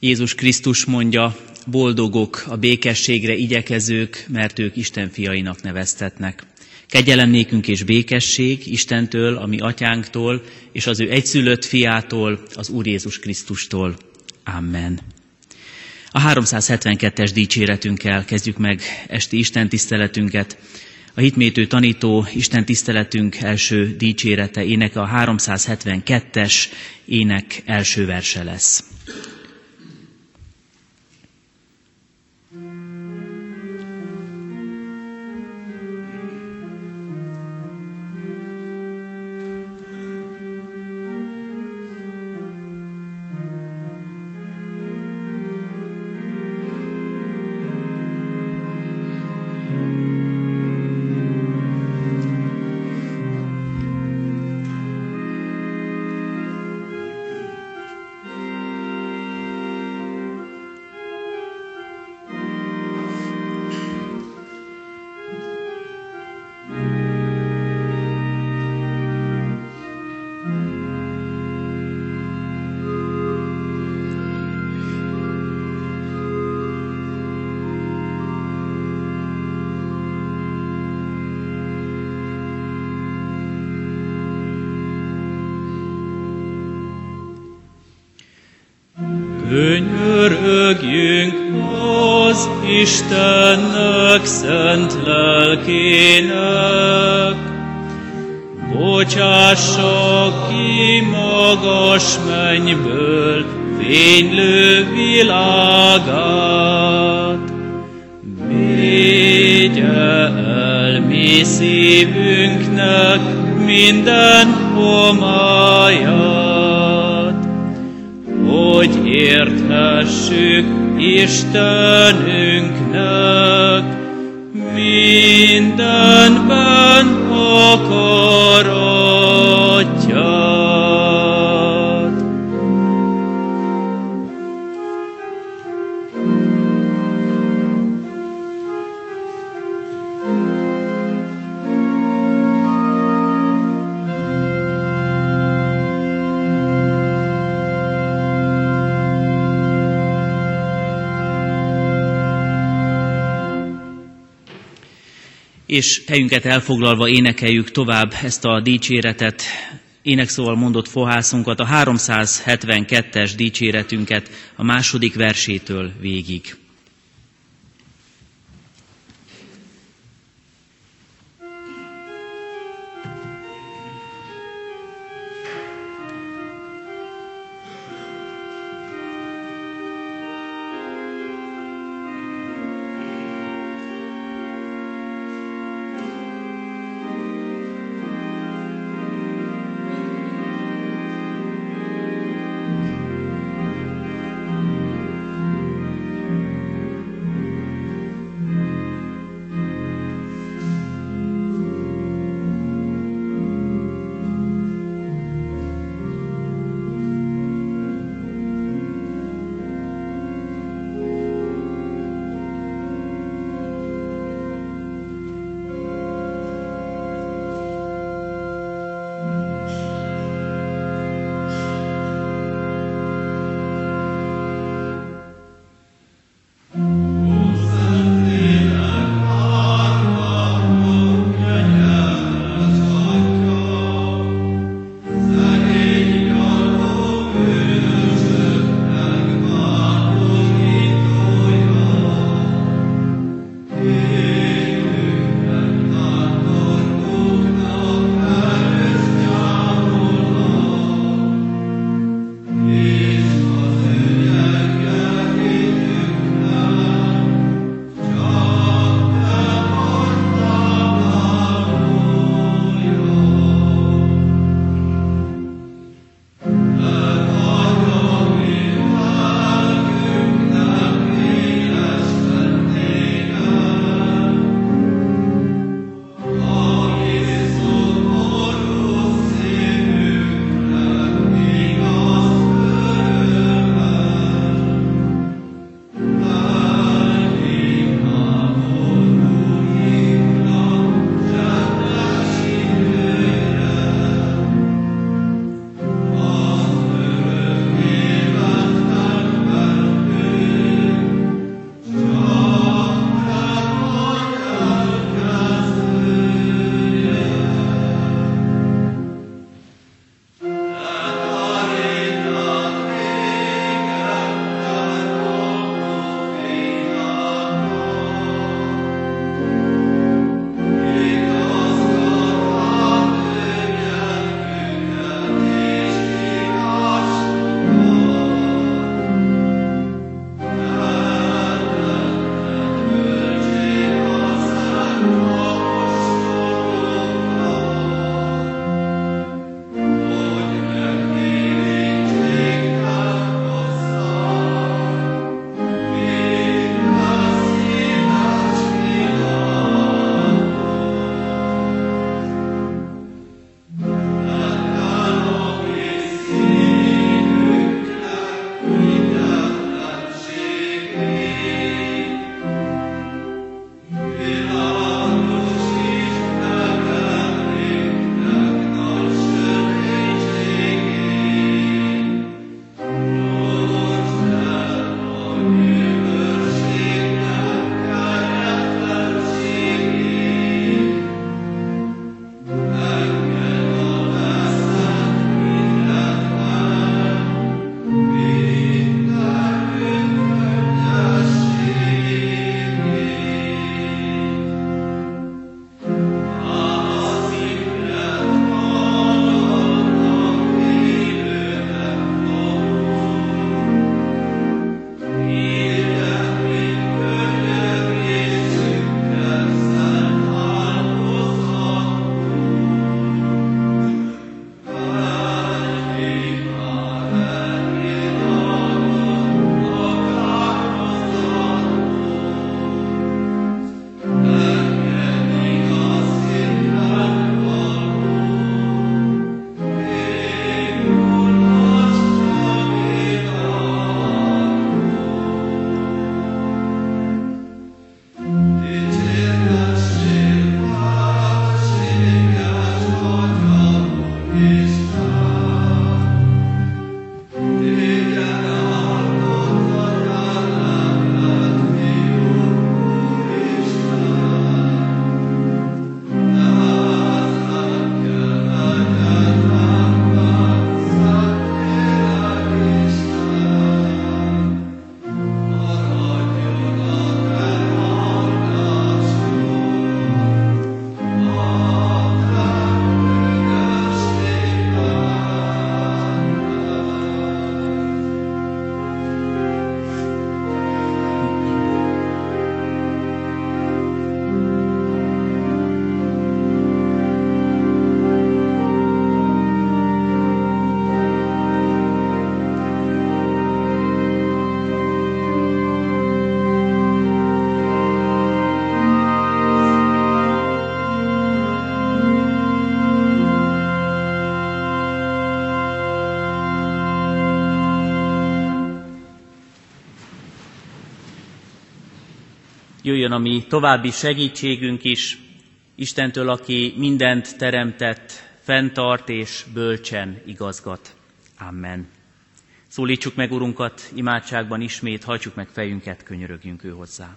Jézus Krisztus mondja, boldogok a békességre igyekezők, mert ők Isten fiainak neveztetnek. Kegyelem nékünk és békesség Istentől, a mi atyánktól, és az ő egyszülött fiától, az Úr Jézus Krisztustól. Amen. A 372-es dicséretünkkel kezdjük meg esti Isten tiszteletünket. A hitmétő tanító Isten tiszteletünk első dicsérete ének a 372-es ének első verse lesz. Istennek szent lelkének, Bocsássa ki magas mennyből fénylő világát. Védje el mi szívünknek minden homályát, hogy érthessük Istenünknek mindenben akaratját. És helyünket elfoglalva énekeljük tovább ezt a dicséretet, énekszóval mondott fohászunkat, a 372-es dicséretünket a második versétől végig. Jöjjön a mi további segítségünk is, Istentől, aki mindent teremtett, fenntart és bölcsen igazgat. Amen. Szólítsuk meg Urunkat imádságban ismét, hajtsuk meg fejünket, könyörögjünk ő hozzá.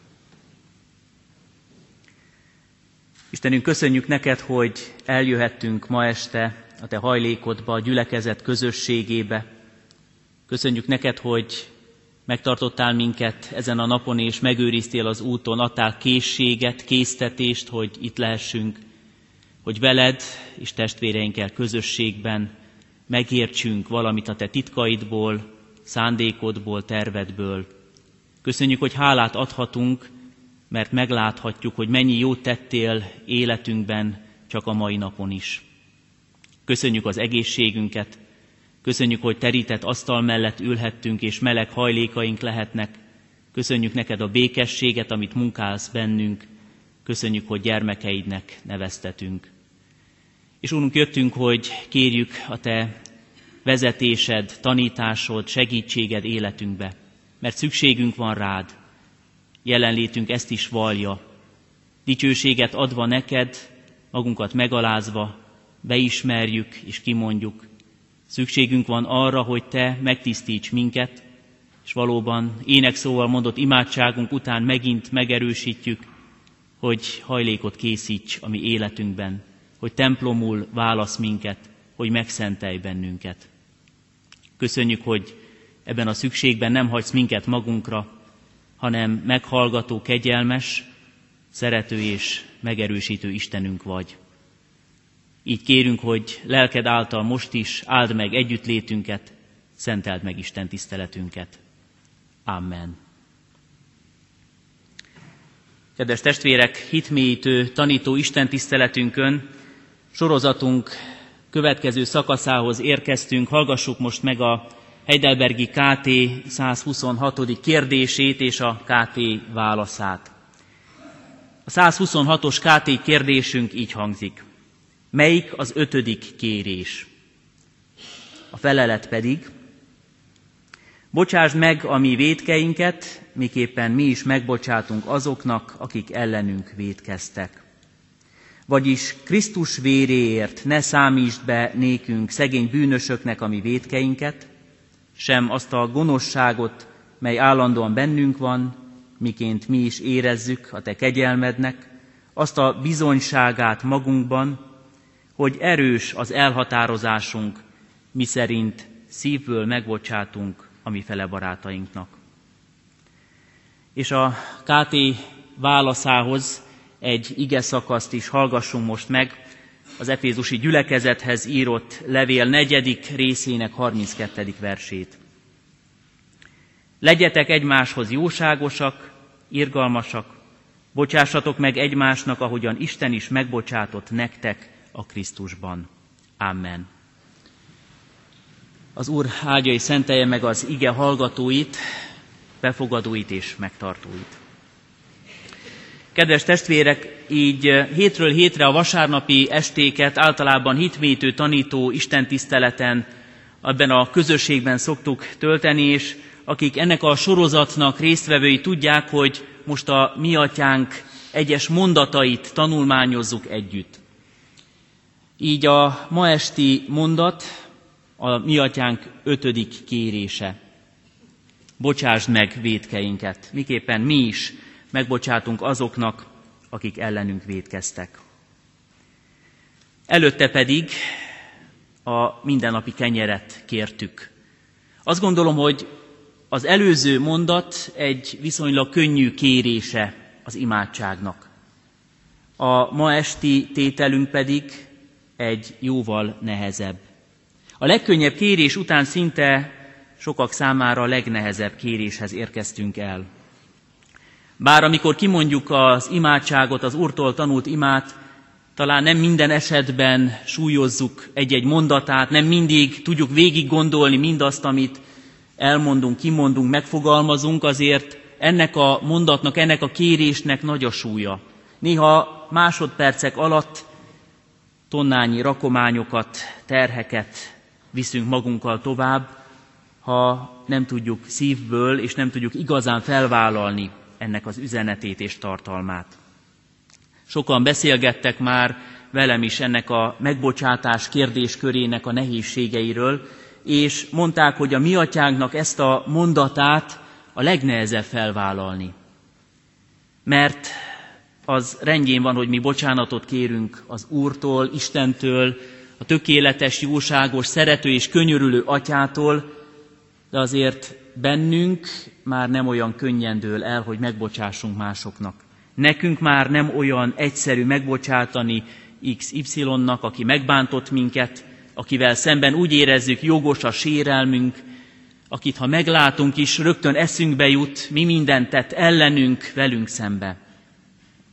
Istenünk, köszönjük neked, hogy eljöhettünk ma este a te hajlékodba, a gyülekezet közösségébe. Köszönjük neked, hogy megtartottál minket ezen a napon, és megőriztél az úton, adtál készséget, késztetést, hogy itt lehessünk, hogy veled és testvéreinkkel közösségben megértsünk valamit a te titkaidból, szándékodból, tervedből. Köszönjük, hogy hálát adhatunk, mert megláthatjuk, hogy mennyi jót tettél életünkben, csak a mai napon is. Köszönjük az egészségünket, köszönjük, hogy terített asztal mellett ülhettünk, és meleg hajlékaink lehetnek. Köszönjük neked a békességet, amit munkálsz bennünk. Köszönjük, hogy gyermekeidnek neveztetünk. És úrunk, jöttünk, hogy kérjük a te vezetésed, tanításod, segítséged életünkbe, mert szükségünk van rád. Jelenlétünk ezt is valja. Dicsőséget adva neked, magunkat megalázva, beismerjük és kimondjuk. Szükségünk van arra, hogy Te megtisztíts minket, és valóban ének szóval mondott imádságunk után megint megerősítjük, hogy hajlékot készíts a mi életünkben, hogy templomul válasz minket, hogy megszentelj bennünket. Köszönjük, hogy ebben a szükségben nem hagysz minket magunkra, hanem meghallgató, kegyelmes, szerető és megerősítő Istenünk vagy. Így kérünk, hogy lelked által most is áld meg együttlétünket, szenteld meg Isten tiszteletünket. Amen. Kedves testvérek, hitmélyítő, tanító Isten tiszteletünkön sorozatunk következő szakaszához érkeztünk. Hallgassuk most meg a Heidelbergi KT 126. kérdését és a KT válaszát. A 126-os KT kérdésünk így hangzik. Melyik az ötödik kérés? A felelet pedig, bocsásd meg a mi védkeinket, miképpen mi is megbocsátunk azoknak, akik ellenünk védkeztek. Vagyis Krisztus véréért ne számítsd be nékünk szegény bűnösöknek a mi védkeinket, sem azt a gonoszságot, mely állandóan bennünk van, miként mi is érezzük a te kegyelmednek, azt a bizonyságát magunkban, hogy erős az elhatározásunk, mi szerint szívből megbocsátunk a mi fele barátainknak. És a KT válaszához egy ige szakaszt is hallgassunk most meg, az Efézusi gyülekezethez írott levél negyedik részének 32. versét. Legyetek egymáshoz jóságosak, irgalmasak, bocsássatok meg egymásnak, ahogyan Isten is megbocsátott nektek a Krisztusban. Amen. Az Úr áldja és szentelje meg az ige hallgatóit, befogadóit és megtartóit. Kedves testvérek, így hétről hétre a vasárnapi estéket általában hitmétő tanító istentiszteleten, ebben a közösségben szoktuk tölteni, és akik ennek a sorozatnak résztvevői tudják, hogy most a mi atyánk egyes mondatait tanulmányozzuk együtt. Így a ma esti mondat a mi atyánk ötödik kérése. Bocsásd meg védkeinket, miképpen mi is megbocsátunk azoknak, akik ellenünk védkeztek. Előtte pedig a mindennapi kenyeret kértük. Azt gondolom, hogy az előző mondat egy viszonylag könnyű kérése az imádságnak. A ma esti tételünk pedig egy jóval nehezebb. A legkönnyebb kérés után szinte sokak számára a legnehezebb kéréshez érkeztünk el. Bár amikor kimondjuk az imádságot, az Úrtól tanult imát, talán nem minden esetben súlyozzuk egy-egy mondatát, nem mindig tudjuk végig gondolni mindazt, amit elmondunk, kimondunk, megfogalmazunk, azért ennek a mondatnak, ennek a kérésnek nagy a súlya. Néha másodpercek alatt tonnányi rakományokat, terheket viszünk magunkkal tovább, ha nem tudjuk szívből és nem tudjuk igazán felvállalni ennek az üzenetét és tartalmát. Sokan beszélgettek már velem is ennek a megbocsátás kérdéskörének a nehézségeiről, és mondták, hogy a mi atyánknak ezt a mondatát a legnehezebb felvállalni. Mert az rendjén van, hogy mi bocsánatot kérünk az Úrtól, Istentől, a tökéletes, jóságos, szerető és könyörülő atyától, de azért bennünk már nem olyan könnyen dől el, hogy megbocsássunk másoknak. Nekünk már nem olyan egyszerű megbocsátani XY-nak, aki megbántott minket, akivel szemben úgy érezzük jogos a sérelmünk, akit ha meglátunk is, rögtön eszünkbe jut, mi mindent tett ellenünk, velünk szembe.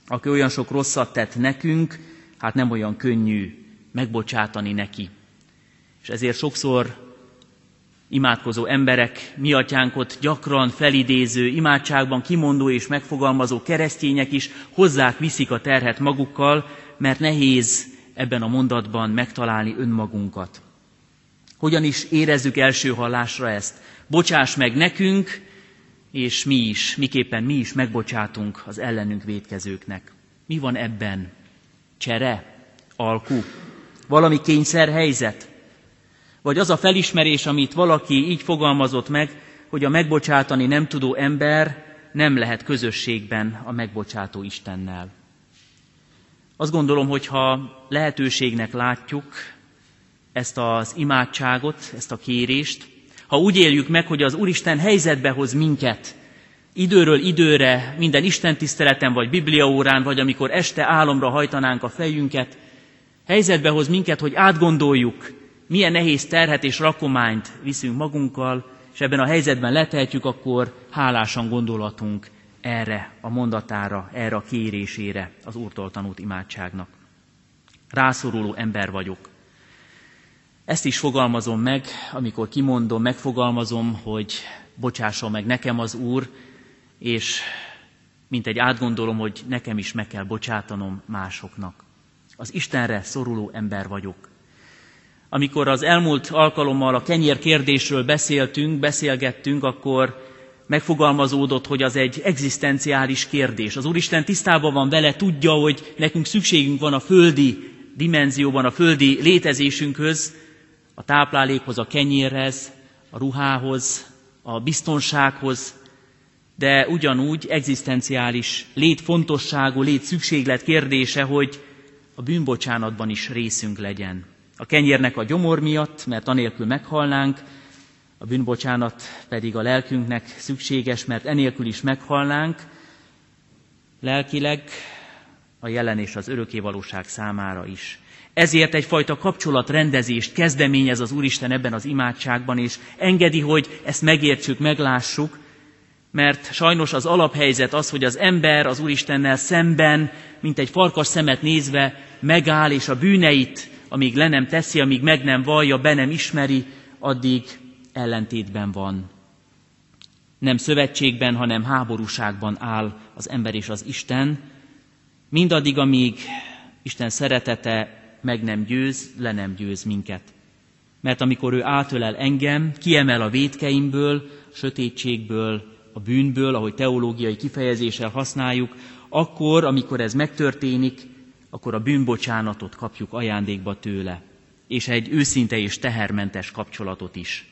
Aki olyan sok rosszat tett nekünk, hát nem olyan könnyű megbocsátani neki. És ezért sokszor imádkozó emberek, mi atyánkot gyakran felidéző, imádságban kimondó és megfogalmazó keresztények is hozzák, viszik a terhet magukkal, mert nehéz ebben a mondatban megtalálni önmagunkat. Hogyan is érezzük első hallásra ezt? Bocsáss meg nekünk, és mi is, miképpen mi is megbocsátunk az ellenünk védkezőknek. Mi van ebben? Csere? Alku? Valami kényszerhelyzet? Vagy az a felismerés, amit valaki így fogalmazott meg, hogy a megbocsátani nem tudó ember nem lehet közösségben a megbocsátó Istennel. Azt gondolom, hogy ha lehetőségnek látjuk ezt az imádságot, ezt a kérést, ha úgy éljük meg, hogy az Úristen helyzetbe hoz minket, időről időre, minden Isten tiszteleten, vagy bibliaórán, vagy amikor este álomra hajtanánk a fejünket, helyzetbe hoz minket, hogy átgondoljuk, milyen nehéz terhet és rakományt viszünk magunkkal, és ebben a helyzetben letehetjük, akkor hálásan gondolatunk erre a mondatára, erre a kérésére az Úrtól tanult imádságnak. Rászoruló ember vagyok. Ezt is fogalmazom meg, amikor kimondom, megfogalmazom, hogy bocsásson meg nekem az Úr, és mint egy átgondolom, hogy nekem is meg kell bocsátanom másoknak. Az Istenre szoruló ember vagyok. Amikor az elmúlt alkalommal a kenyér kérdésről beszéltünk, beszélgettünk, akkor megfogalmazódott, hogy az egy egzisztenciális kérdés. Az Úristen tisztában van vele, tudja, hogy nekünk szükségünk van a földi dimenzióban, a földi létezésünkhöz, a táplálékhoz, a kenyérhez, a ruhához, a biztonsághoz, de ugyanúgy egzisztenciális létfontosságú, létszükséglet kérdése, hogy a bűnbocsánatban is részünk legyen. A kenyérnek a gyomor miatt, mert anélkül meghalnánk, a bűnbocsánat pedig a lelkünknek szükséges, mert enélkül is meghalnánk, lelkileg a jelen és az öröké valóság számára is. Ezért egyfajta kapcsolatrendezést kezdeményez az Úristen ebben az imádságban, és engedi, hogy ezt megértsük, meglássuk, mert sajnos az alaphelyzet az, hogy az ember az Úristennel szemben, mint egy farkas szemet nézve, megáll, és a bűneit, amíg le nem teszi, amíg meg nem vallja, be nem ismeri, addig ellentétben van. Nem szövetségben, hanem háborúságban áll az ember és az Isten, mindaddig, amíg Isten szeretete meg nem győz, le nem győz minket. Mert amikor ő átölel engem, kiemel a védkeimből, a sötétségből, a bűnből, ahogy teológiai kifejezéssel használjuk, akkor, amikor ez megtörténik, akkor a bűnbocsánatot kapjuk ajándékba tőle, és egy őszinte és tehermentes kapcsolatot is.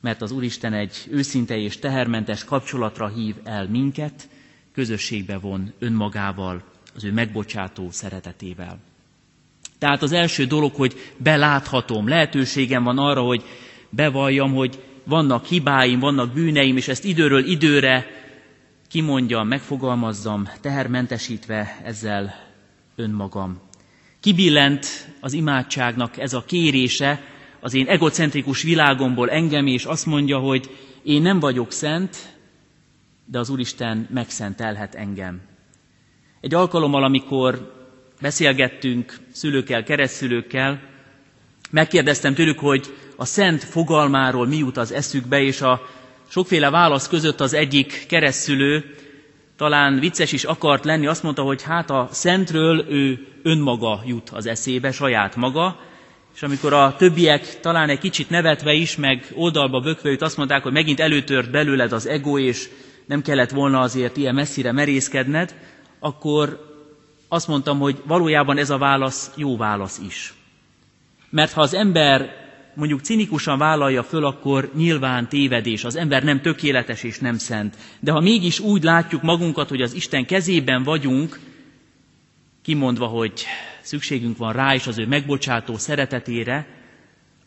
Mert az Úristen egy őszinte és tehermentes kapcsolatra hív el minket, közösségbe von önmagával, az ő megbocsátó szeretetével. Tehát az első dolog, hogy beláthatom, lehetőségem van arra, hogy bevalljam, hogy vannak hibáim, vannak bűneim, és ezt időről időre kimondjam, megfogalmazzam, tehermentesítve ezzel önmagam. Kibillent az imádságnak ez a kérése az én egocentrikus világomból engem, és azt mondja, hogy én nem vagyok szent, de az Úristen megszentelhet engem. Egy alkalommal, amikor beszélgettünk szülőkkel, keresztülőkkel, megkérdeztem tőlük, hogy a szent fogalmáról mi jut az eszükbe, és a sokféle válasz között az egyik keresztülő talán vicces is akart lenni, azt mondta, hogy hát a szentről ő önmaga jut az eszébe, saját maga, és amikor a többiek talán egy kicsit nevetve is, meg oldalba bökve őt azt mondták, hogy megint előtört belőled az ego, és nem kellett volna azért ilyen messzire merészkedned, akkor azt mondtam, hogy valójában ez a válasz jó válasz is. Mert ha az ember mondjuk cinikusan vállalja föl, akkor nyilván tévedés, az ember nem tökéletes és nem szent. De ha mégis úgy látjuk magunkat, hogy az Isten kezében vagyunk, kimondva, hogy szükségünk van rá és az ő megbocsátó szeretetére,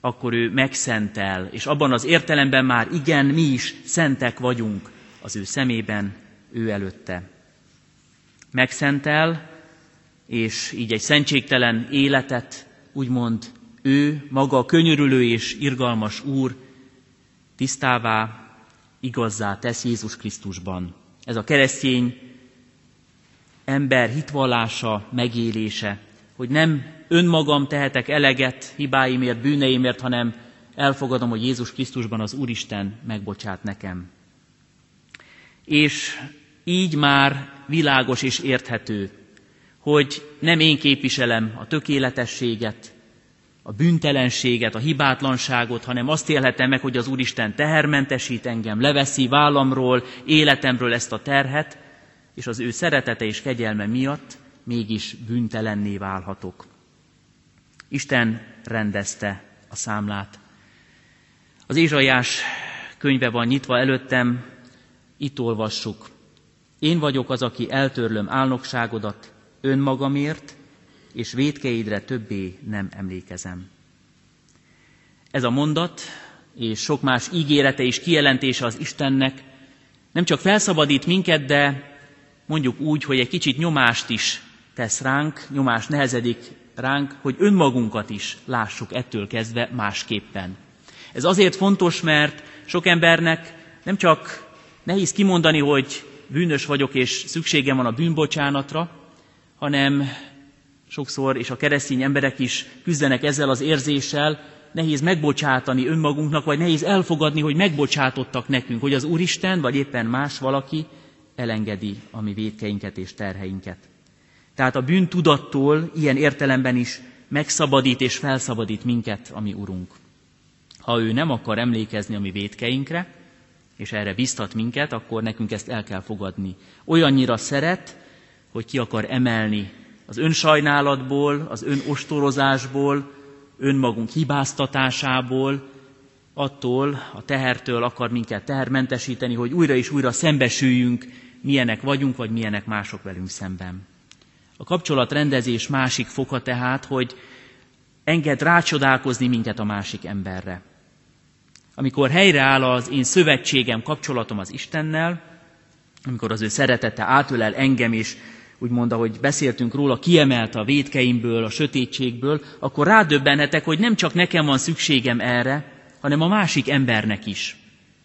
akkor ő megszentel, és abban az értelemben már igen, mi is szentek vagyunk az ő szemében, ő előtte. Megszentel, és így egy szentségtelen életet úgymond ő, maga a könyörülő és irgalmas Úr tisztává, igazzá tesz Jézus Krisztusban. Ez a keresztény ember hitvallása, megélése, hogy nem önmagam tehetek eleget hibáimért, bűneimért, hanem elfogadom, hogy Jézus Krisztusban az Úristen megbocsát nekem. És így már világos és érthető, hogy nem én képviselem a tökéletességet, a bűntelenséget, a hibátlanságot, hanem azt élhetem meg, hogy az Úristen tehermentesít engem, leveszi vállamról, életemről ezt a terhet, és az ő szeretete és kegyelme miatt mégis bűntelenné válhatok. Isten rendezte a számlát. Az Ézsaiás könyve van nyitva előttem, itt olvassuk. Én vagyok az, aki eltörlöm álnokságodat önmagamért, és védkeidre többé nem emlékezem. Ez a mondat, és sok más ígérete és kijelentése az Istennek nem csak felszabadít minket, de mondjuk úgy, hogy egy kicsit nyomást is tesz ránk, nyomás nehezedik ránk, hogy önmagunkat is lássuk ettől kezdve másképpen. Ez azért fontos, mert sok embernek nem csak nehéz kimondani, hogy bűnös vagyok és szükségem van a bűnbocsánatra, hanem sokszor, és a keresztény emberek is küzdenek ezzel az érzéssel, nehéz megbocsátani önmagunknak, vagy nehéz elfogadni, hogy megbocsátottak nekünk, hogy az Úristen, vagy éppen más valaki elengedi a mi védkeinket és terheinket. Tehát a bűntudattól ilyen értelemben is megszabadít és felszabadít minket, ami Urunk. Ha ő nem akar emlékezni a mi védkeinkre, és erre biztat minket, akkor nekünk ezt el kell fogadni. Olyannyira szeret, hogy ki akar emelni az önsajnálatból, az önostorozásból, önmagunk hibáztatásából, attól, a tehertől akar minket tehermentesíteni, hogy újra és újra szembesüljünk, milyenek vagyunk, vagy milyenek mások velünk szemben. A kapcsolatrendezés másik foka tehát, hogy enged rácsodálkozni minket a másik emberre. Amikor helyreáll az én szövetségem, kapcsolatom az Istennel, amikor az ő szeretete átölel engem, és úgymond, ahogy beszéltünk róla, kiemelte a védkeimből, a sötétségből, akkor rádöbbenhetek, hogy nem csak nekem van szükségem erre, hanem a másik embernek is.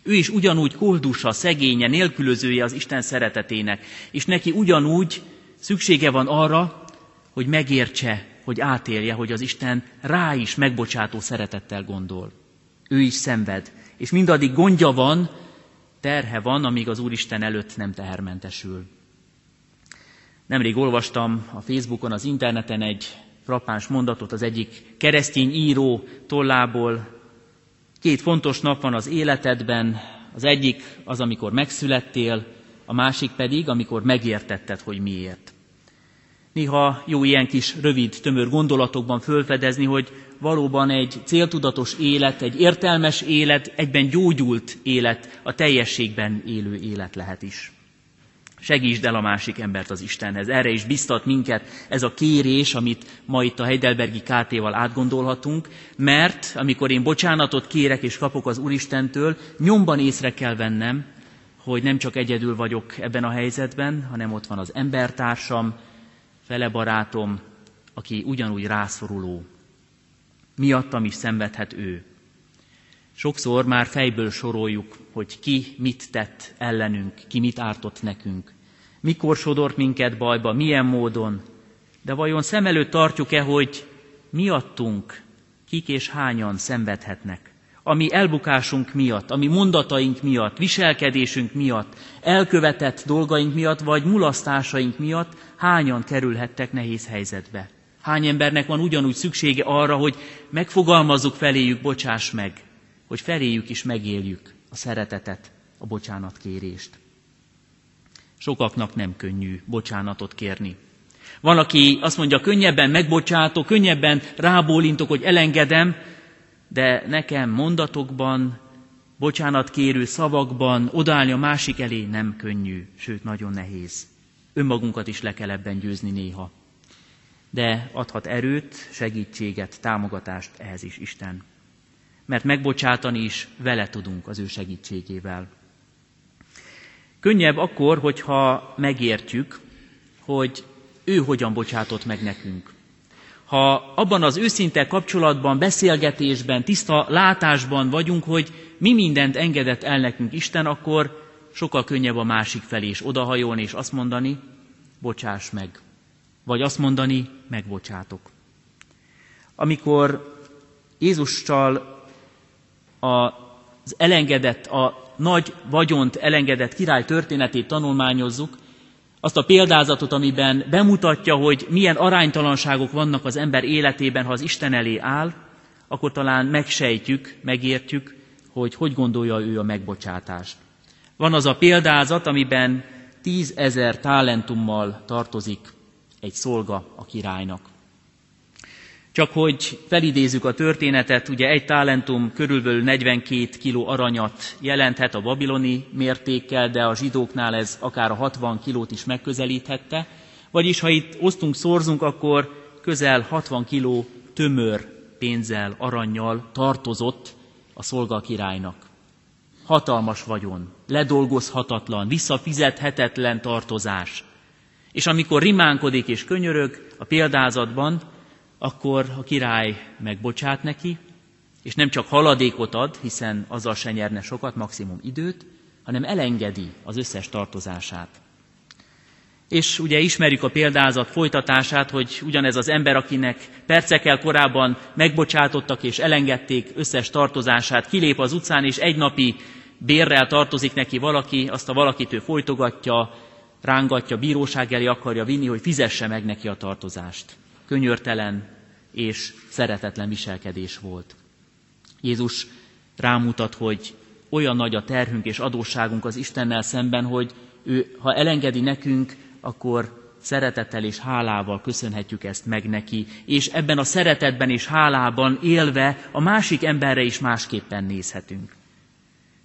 Ő is ugyanúgy koldusa, szegénye, nélkülözője az Isten szeretetének, és neki ugyanúgy szüksége van arra, hogy megértse, hogy átélje, hogy az Isten rá is megbocsátó szeretettel gondol. Ő is szenved, és mindaddig gondja van, terhe van, amíg az Úristen előtt nem tehermentesül. Nemrég olvastam a Facebookon, az interneten egy frappáns mondatot az egyik keresztény író tollából. Két fontos nap van az életedben, az egyik az, amikor megszülettél, a másik pedig, amikor megértetted, hogy miért. Néha jó ilyen kis rövid, tömör gondolatokban fölfedezni, hogy valóban egy céltudatos élet, egy értelmes élet, egyben gyógyult élet, a teljességben élő élet lehet is. Segítsd el a másik embert az Istenhez. Erre is biztat minket ez a kérés, amit ma itt a Heidelbergi KT-val átgondolhatunk, mert amikor én bocsánatot kérek és kapok az Úristentől, nyomban észre kell vennem, hogy nem csak egyedül vagyok ebben a helyzetben, hanem ott van az embertársam, fele barátom, aki ugyanúgy rászoruló. Miattam is szenvedhet ő. Sokszor már fejből soroljuk, hogy ki mit tett ellenünk, ki mit ártott nekünk. Mikor sodort minket bajba, milyen módon. De vajon szem előtt tartjuk-e, hogy miattunk kik és hányan szenvedhetnek? Ami elbukásunk miatt, ami mondataink miatt, viselkedésünk miatt, elkövetett dolgaink miatt, vagy mulasztásaink miatt hányan kerülhettek nehéz helyzetbe. Hány embernek van ugyanúgy szüksége arra, hogy megfogalmazzuk feléjük, bocsáss meg, hogy feléjük is megéljük a szeretetet, a bocsánatkérést. Sokaknak nem könnyű bocsánatot kérni. Van, aki azt mondja, könnyebben megbocsátok, könnyebben rábólintok, hogy elengedem, de nekem mondatokban, bocsánatkérő szavakban odállni a másik elé nem könnyű, sőt nagyon nehéz. Önmagunkat is le kell ebben győzni néha. De adhat erőt, segítséget, támogatást ehhez is Isten. Mert megbocsátani is vele tudunk az ő segítségével. Könnyebb akkor, hogyha megértjük, hogy ő hogyan bocsátott meg nekünk. Ha abban az őszinte kapcsolatban, beszélgetésben, tiszta látásban vagyunk, hogy mi mindent engedett el nekünk Isten, akkor sokkal könnyebb a másik felé is odahajolni és azt mondani, bocsáss meg. Vagy azt mondani, megbocsátok. Amikor Jézussal az elengedett, a nagy vagyont elengedett király történetét tanulmányozzuk, azt a példázatot, amiben bemutatja, hogy milyen aránytalanságok vannak az ember életében, ha az Isten elé áll, akkor talán megsejtjük, megértjük, hogy hogy gondolja ő a megbocsátást. Van az a példázat, amiben tízezer talentummal tartozik egy szolga a királynak. Csak hogy felidézzük a történetet, ugye egy talentum körülbelül 42 kiló aranyat jelenthet a babiloni mértékkel, de a zsidóknál ez akár a 60 kilót is megközelíthette. Vagyis ha itt osztunk, szorzunk, akkor közel 60 kiló tömör pénzzel, aranyjal tartozott a szolga királynak. Hatalmas vagyon, ledolgozhatatlan, visszafizethetetlen tartozás. És amikor rimánkodik és könyörög a példázatban, akkor a király megbocsát neki, és nem csak haladékot ad, hiszen azzal se nyerne sokat, maximum időt, hanem elengedi az összes tartozását. És ugye ismerjük a példázat folytatását, hogy ugyanez az ember, akinek percekkel korábban megbocsátottak és elengedték összes tartozását, kilép az utcán, és egy napi bérrel tartozik neki valaki, azt a valakit ő folytogatja, rángatja, bíróság elé akarja vinni, hogy fizesse meg neki a tartozást könyörtelen és szeretetlen viselkedés volt. Jézus rámutat, hogy olyan nagy a terhünk és adósságunk az Istennel szemben, hogy ő, ha elengedi nekünk, akkor szeretettel és hálával köszönhetjük ezt meg neki, és ebben a szeretetben és hálában élve a másik emberre is másképpen nézhetünk.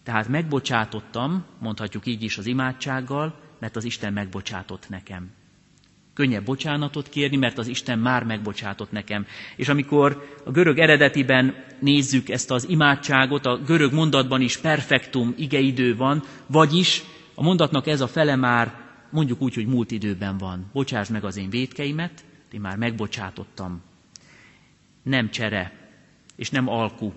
Tehát megbocsátottam, mondhatjuk így is az imádsággal, mert az Isten megbocsátott nekem. Könnyebb bocsánatot kérni, mert az Isten már megbocsátott nekem. És amikor a görög eredetiben nézzük ezt az imádságot, a görög mondatban is perfektum igeidő van, vagyis a mondatnak ez a fele már mondjuk úgy, hogy múlt időben van. Bocsáss meg az én védkeimet, én már megbocsátottam. Nem csere, és nem alku,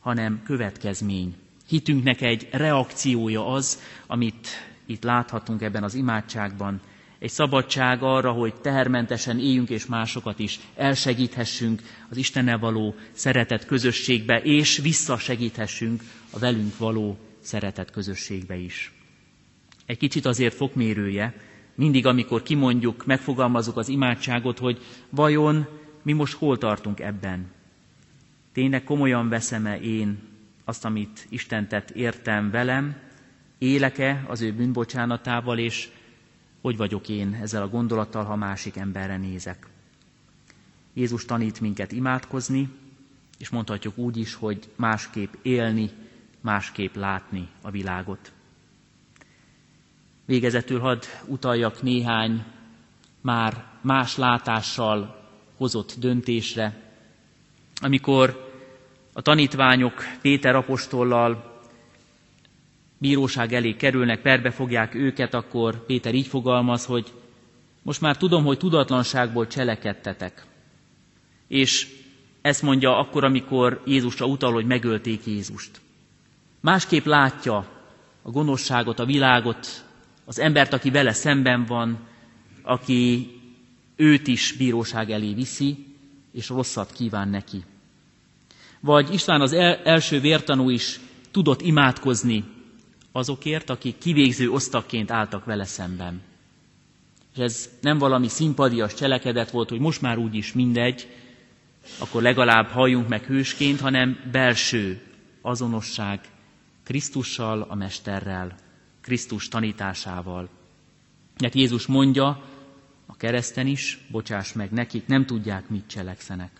hanem következmény. Hitünknek egy reakciója az, amit itt láthatunk ebben az imádságban, egy szabadság arra, hogy tehermentesen éljünk és másokat is elsegíthessünk az Istennel való szeretet közösségbe, és visszasegíthessünk a velünk való szeretet közösségbe is. Egy kicsit azért fokmérője, mindig, amikor kimondjuk, megfogalmazunk az imádságot, hogy vajon mi most hol tartunk ebben. Tényleg komolyan veszem-e én azt, amit Isten tett értem velem, éleke az ő bűnbocsánatával, és hogy vagyok én ezzel a gondolattal, ha másik emberre nézek. Jézus tanít minket imádkozni, és mondhatjuk úgy is, hogy másképp élni, másképp látni a világot. Végezetül hadd utaljak néhány már más látással hozott döntésre, amikor a tanítványok Péter apostollal bíróság elé kerülnek, perbe fogják őket, akkor Péter így fogalmaz, hogy most már tudom, hogy tudatlanságból cselekedtetek. És ezt mondja akkor, amikor Jézusra utal, hogy megölték Jézust. Másképp látja a gonoszságot, a világot, az embert, aki vele szemben van, aki őt is bíróság elé viszi, és rosszat kíván neki. Vagy István az el- első vértanú is tudott imádkozni azokért, akik kivégző osztakként álltak vele szemben. És ez nem valami szimpadias cselekedet volt, hogy most már úgyis mindegy, akkor legalább halljunk meg hősként, hanem belső azonosság Krisztussal, a Mesterrel, Krisztus tanításával. Mert Jézus mondja, a kereszten is, bocsáss meg nekik, nem tudják, mit cselekszenek.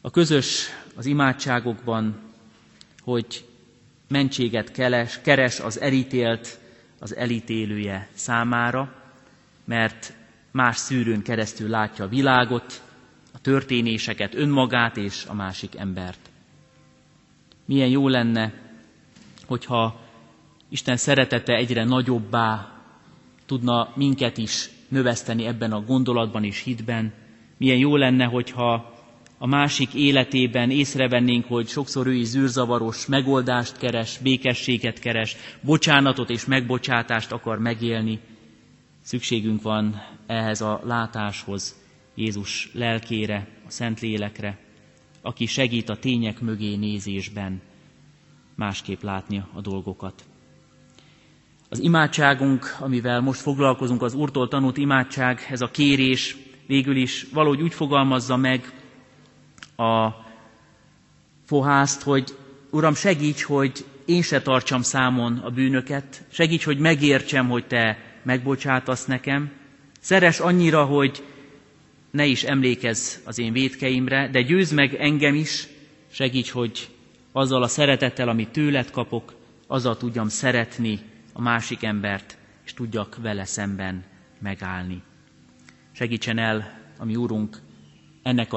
A közös az imádságokban, hogy mentséget keres, keres az elítélt, az elítélője számára, mert más szűrőn keresztül látja a világot, a történéseket, önmagát és a másik embert. Milyen jó lenne, hogyha Isten szeretete egyre nagyobbá tudna minket is növeszteni ebben a gondolatban és hitben. Milyen jó lenne, hogyha a másik életében észrevennénk, hogy sokszor ő is zűrzavaros megoldást keres, békességet keres, bocsánatot és megbocsátást akar megélni. Szükségünk van ehhez a látáshoz, Jézus lelkére, a Szentlélekre, aki segít a tények mögé nézésben másképp látni a dolgokat. Az imádságunk, amivel most foglalkozunk, az Úrtól tanult imádság, ez a kérés végül is valahogy úgy fogalmazza meg a fohászt, hogy Uram, segíts, hogy én se tartsam számon a bűnöket, segíts, hogy megértsem, hogy Te megbocsátasz nekem, szeres annyira, hogy ne is emlékezz az én védkeimre, de győz meg engem is, segíts, hogy azzal a szeretettel, amit tőled kapok, azzal tudjam szeretni a másik embert, és tudjak vele szemben megállni. Segítsen el, ami Úrunk, ennek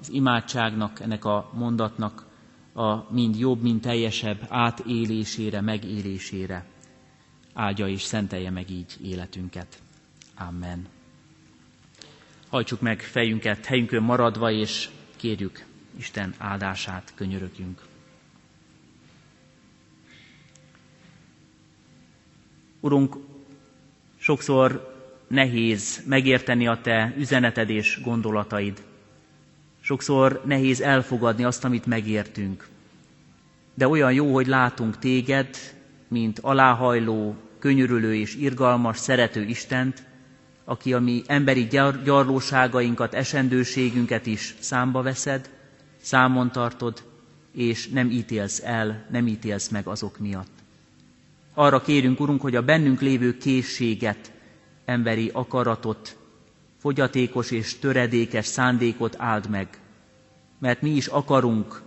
az imádságnak, ennek a mondatnak a mind jobb, mind teljesebb átélésére, megélésére. Áldja és szentelje meg így életünket. Amen. Hajtsuk meg fejünket helyünkön maradva, és kérjük Isten áldását, könyörögjünk. Urunk, sokszor nehéz megérteni a Te üzeneted és gondolataid. Sokszor nehéz elfogadni azt, amit megértünk. De olyan jó, hogy látunk Téged, mint aláhajló, könyörülő és irgalmas, szerető Istent, aki a mi emberi gyarlóságainkat, esendőségünket is számba veszed, számon tartod, és nem ítélsz el, nem ítélsz meg azok miatt. Arra kérünk, Urunk, hogy a bennünk lévő készséget, emberi akaratot, fogyatékos és töredékes szándékot áld meg, mert mi is akarunk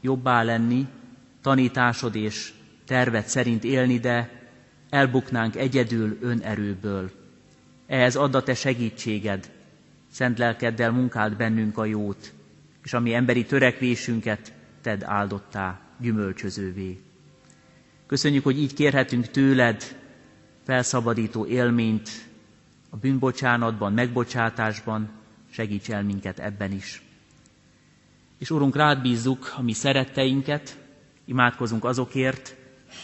jobbá lenni, tanításod és tervet szerint élni, de elbuknánk egyedül önerőből. Ehhez add a te segítséged, szent lelkeddel munkáld bennünk a jót, és ami emberi törekvésünket tedd áldottá, gyümölcsözővé. Köszönjük, hogy így kérhetünk tőled felszabadító élményt a bűnbocsánatban, megbocsátásban, segíts el minket ebben is. És Urunk, rád bízzuk a mi szeretteinket, imádkozunk azokért,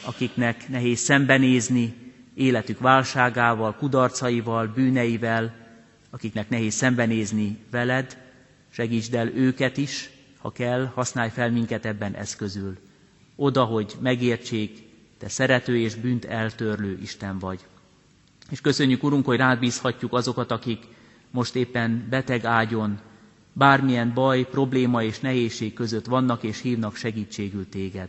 akiknek nehéz szembenézni életük válságával, kudarcaival, bűneivel, akiknek nehéz szembenézni veled, segítsd el őket is, ha kell, használj fel minket ebben eszközül. Oda, hogy megértsék, te szerető és bűnt eltörlő Isten vagy. És köszönjük, Urunk, hogy rád bízhatjuk azokat, akik most éppen beteg ágyon, bármilyen baj, probléma és nehézség között vannak és hívnak segítségül téged.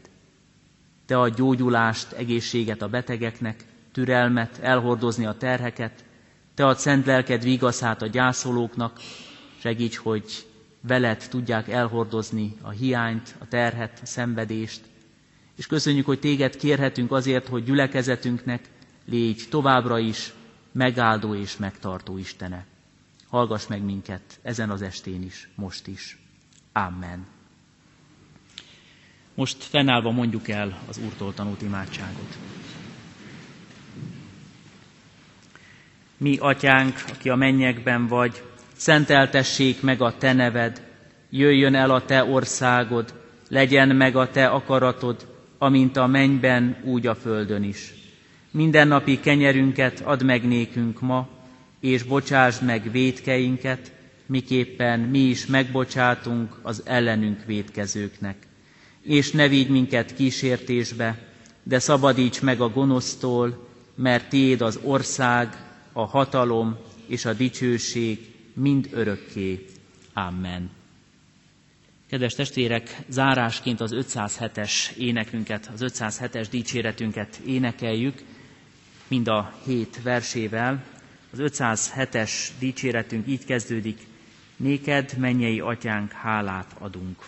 Te adj gyógyulást, egészséget a betegeknek, türelmet, elhordozni a terheket, Te ad szent lelked vigaszát a gyászolóknak, segíts, hogy veled tudják elhordozni a hiányt, a terhet, a szenvedést, és köszönjük, hogy téged kérhetünk azért, hogy gyülekezetünknek légy továbbra is megáldó és megtartó Istene. Hallgass meg minket ezen az estén is, most is. Amen. Most fennállva mondjuk el az Úrtól tanult imádságot. Mi, atyánk, aki a mennyekben vagy, szenteltessék meg a te neved, jöjjön el a te országod, legyen meg a te akaratod, amint a mennyben, úgy a földön is. Mindennapi kenyerünket add meg nékünk ma, és bocsásd meg védkeinket, miképpen mi is megbocsátunk az ellenünk védkezőknek. És ne vigy minket kísértésbe, de szabadíts meg a gonosztól, mert tiéd az ország, a hatalom és a dicsőség mind örökké. Amen. Kedves testvérek, zárásként az 507-es énekünket, az 507-es dicséretünket énekeljük. mind a hét versével. Az 507-es dicséretünk így kezdődik, Néked, mennyei atyánk, hálát adunk.